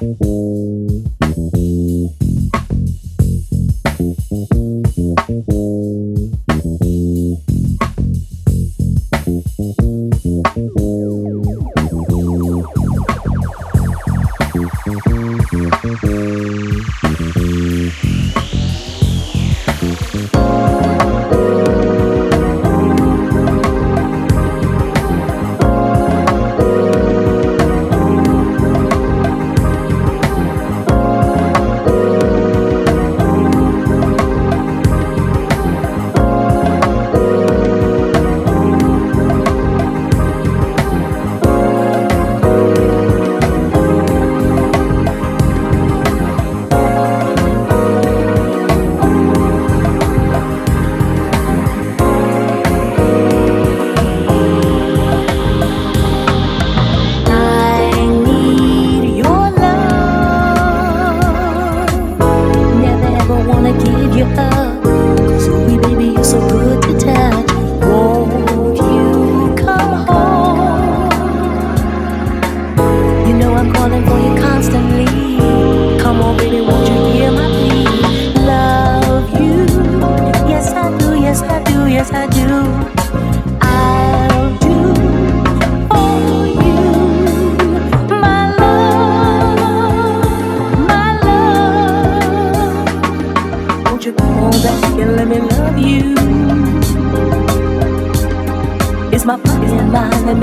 Bye. give you up.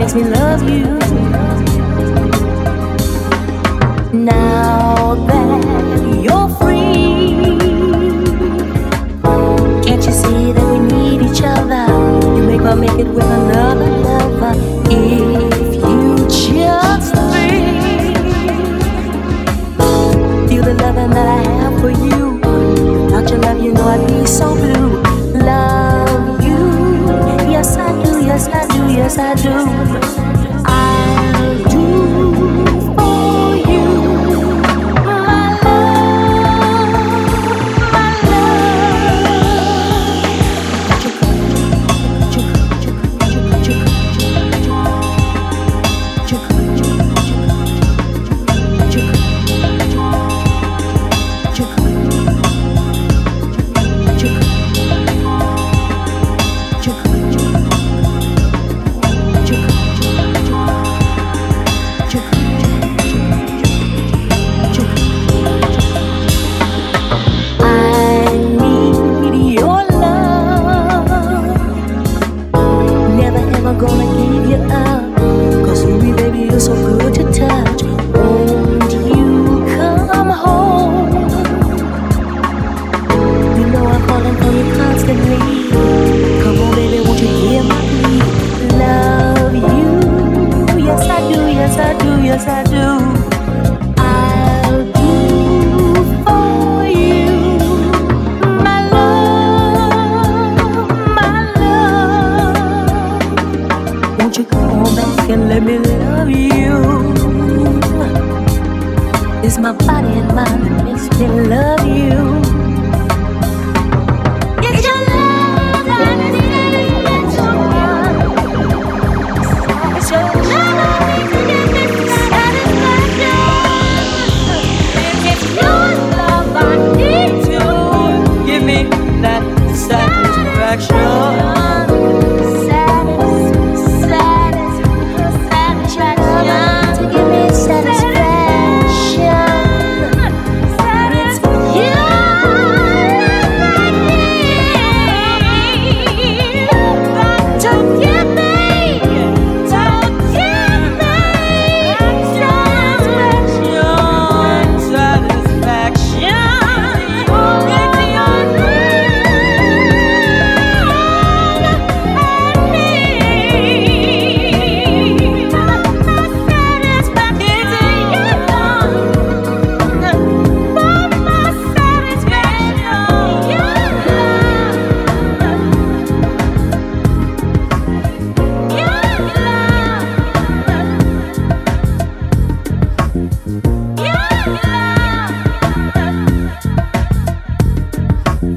Makes me love you. Now that you're free, can't you see that we need each other? You make or make it with another lover. If you just feel, feel the loving that I have for you. Without your love, you know I'd be so blue. Love you, yes I do, yes I do, yes I do. Yes, I do.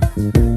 Mm-hmm.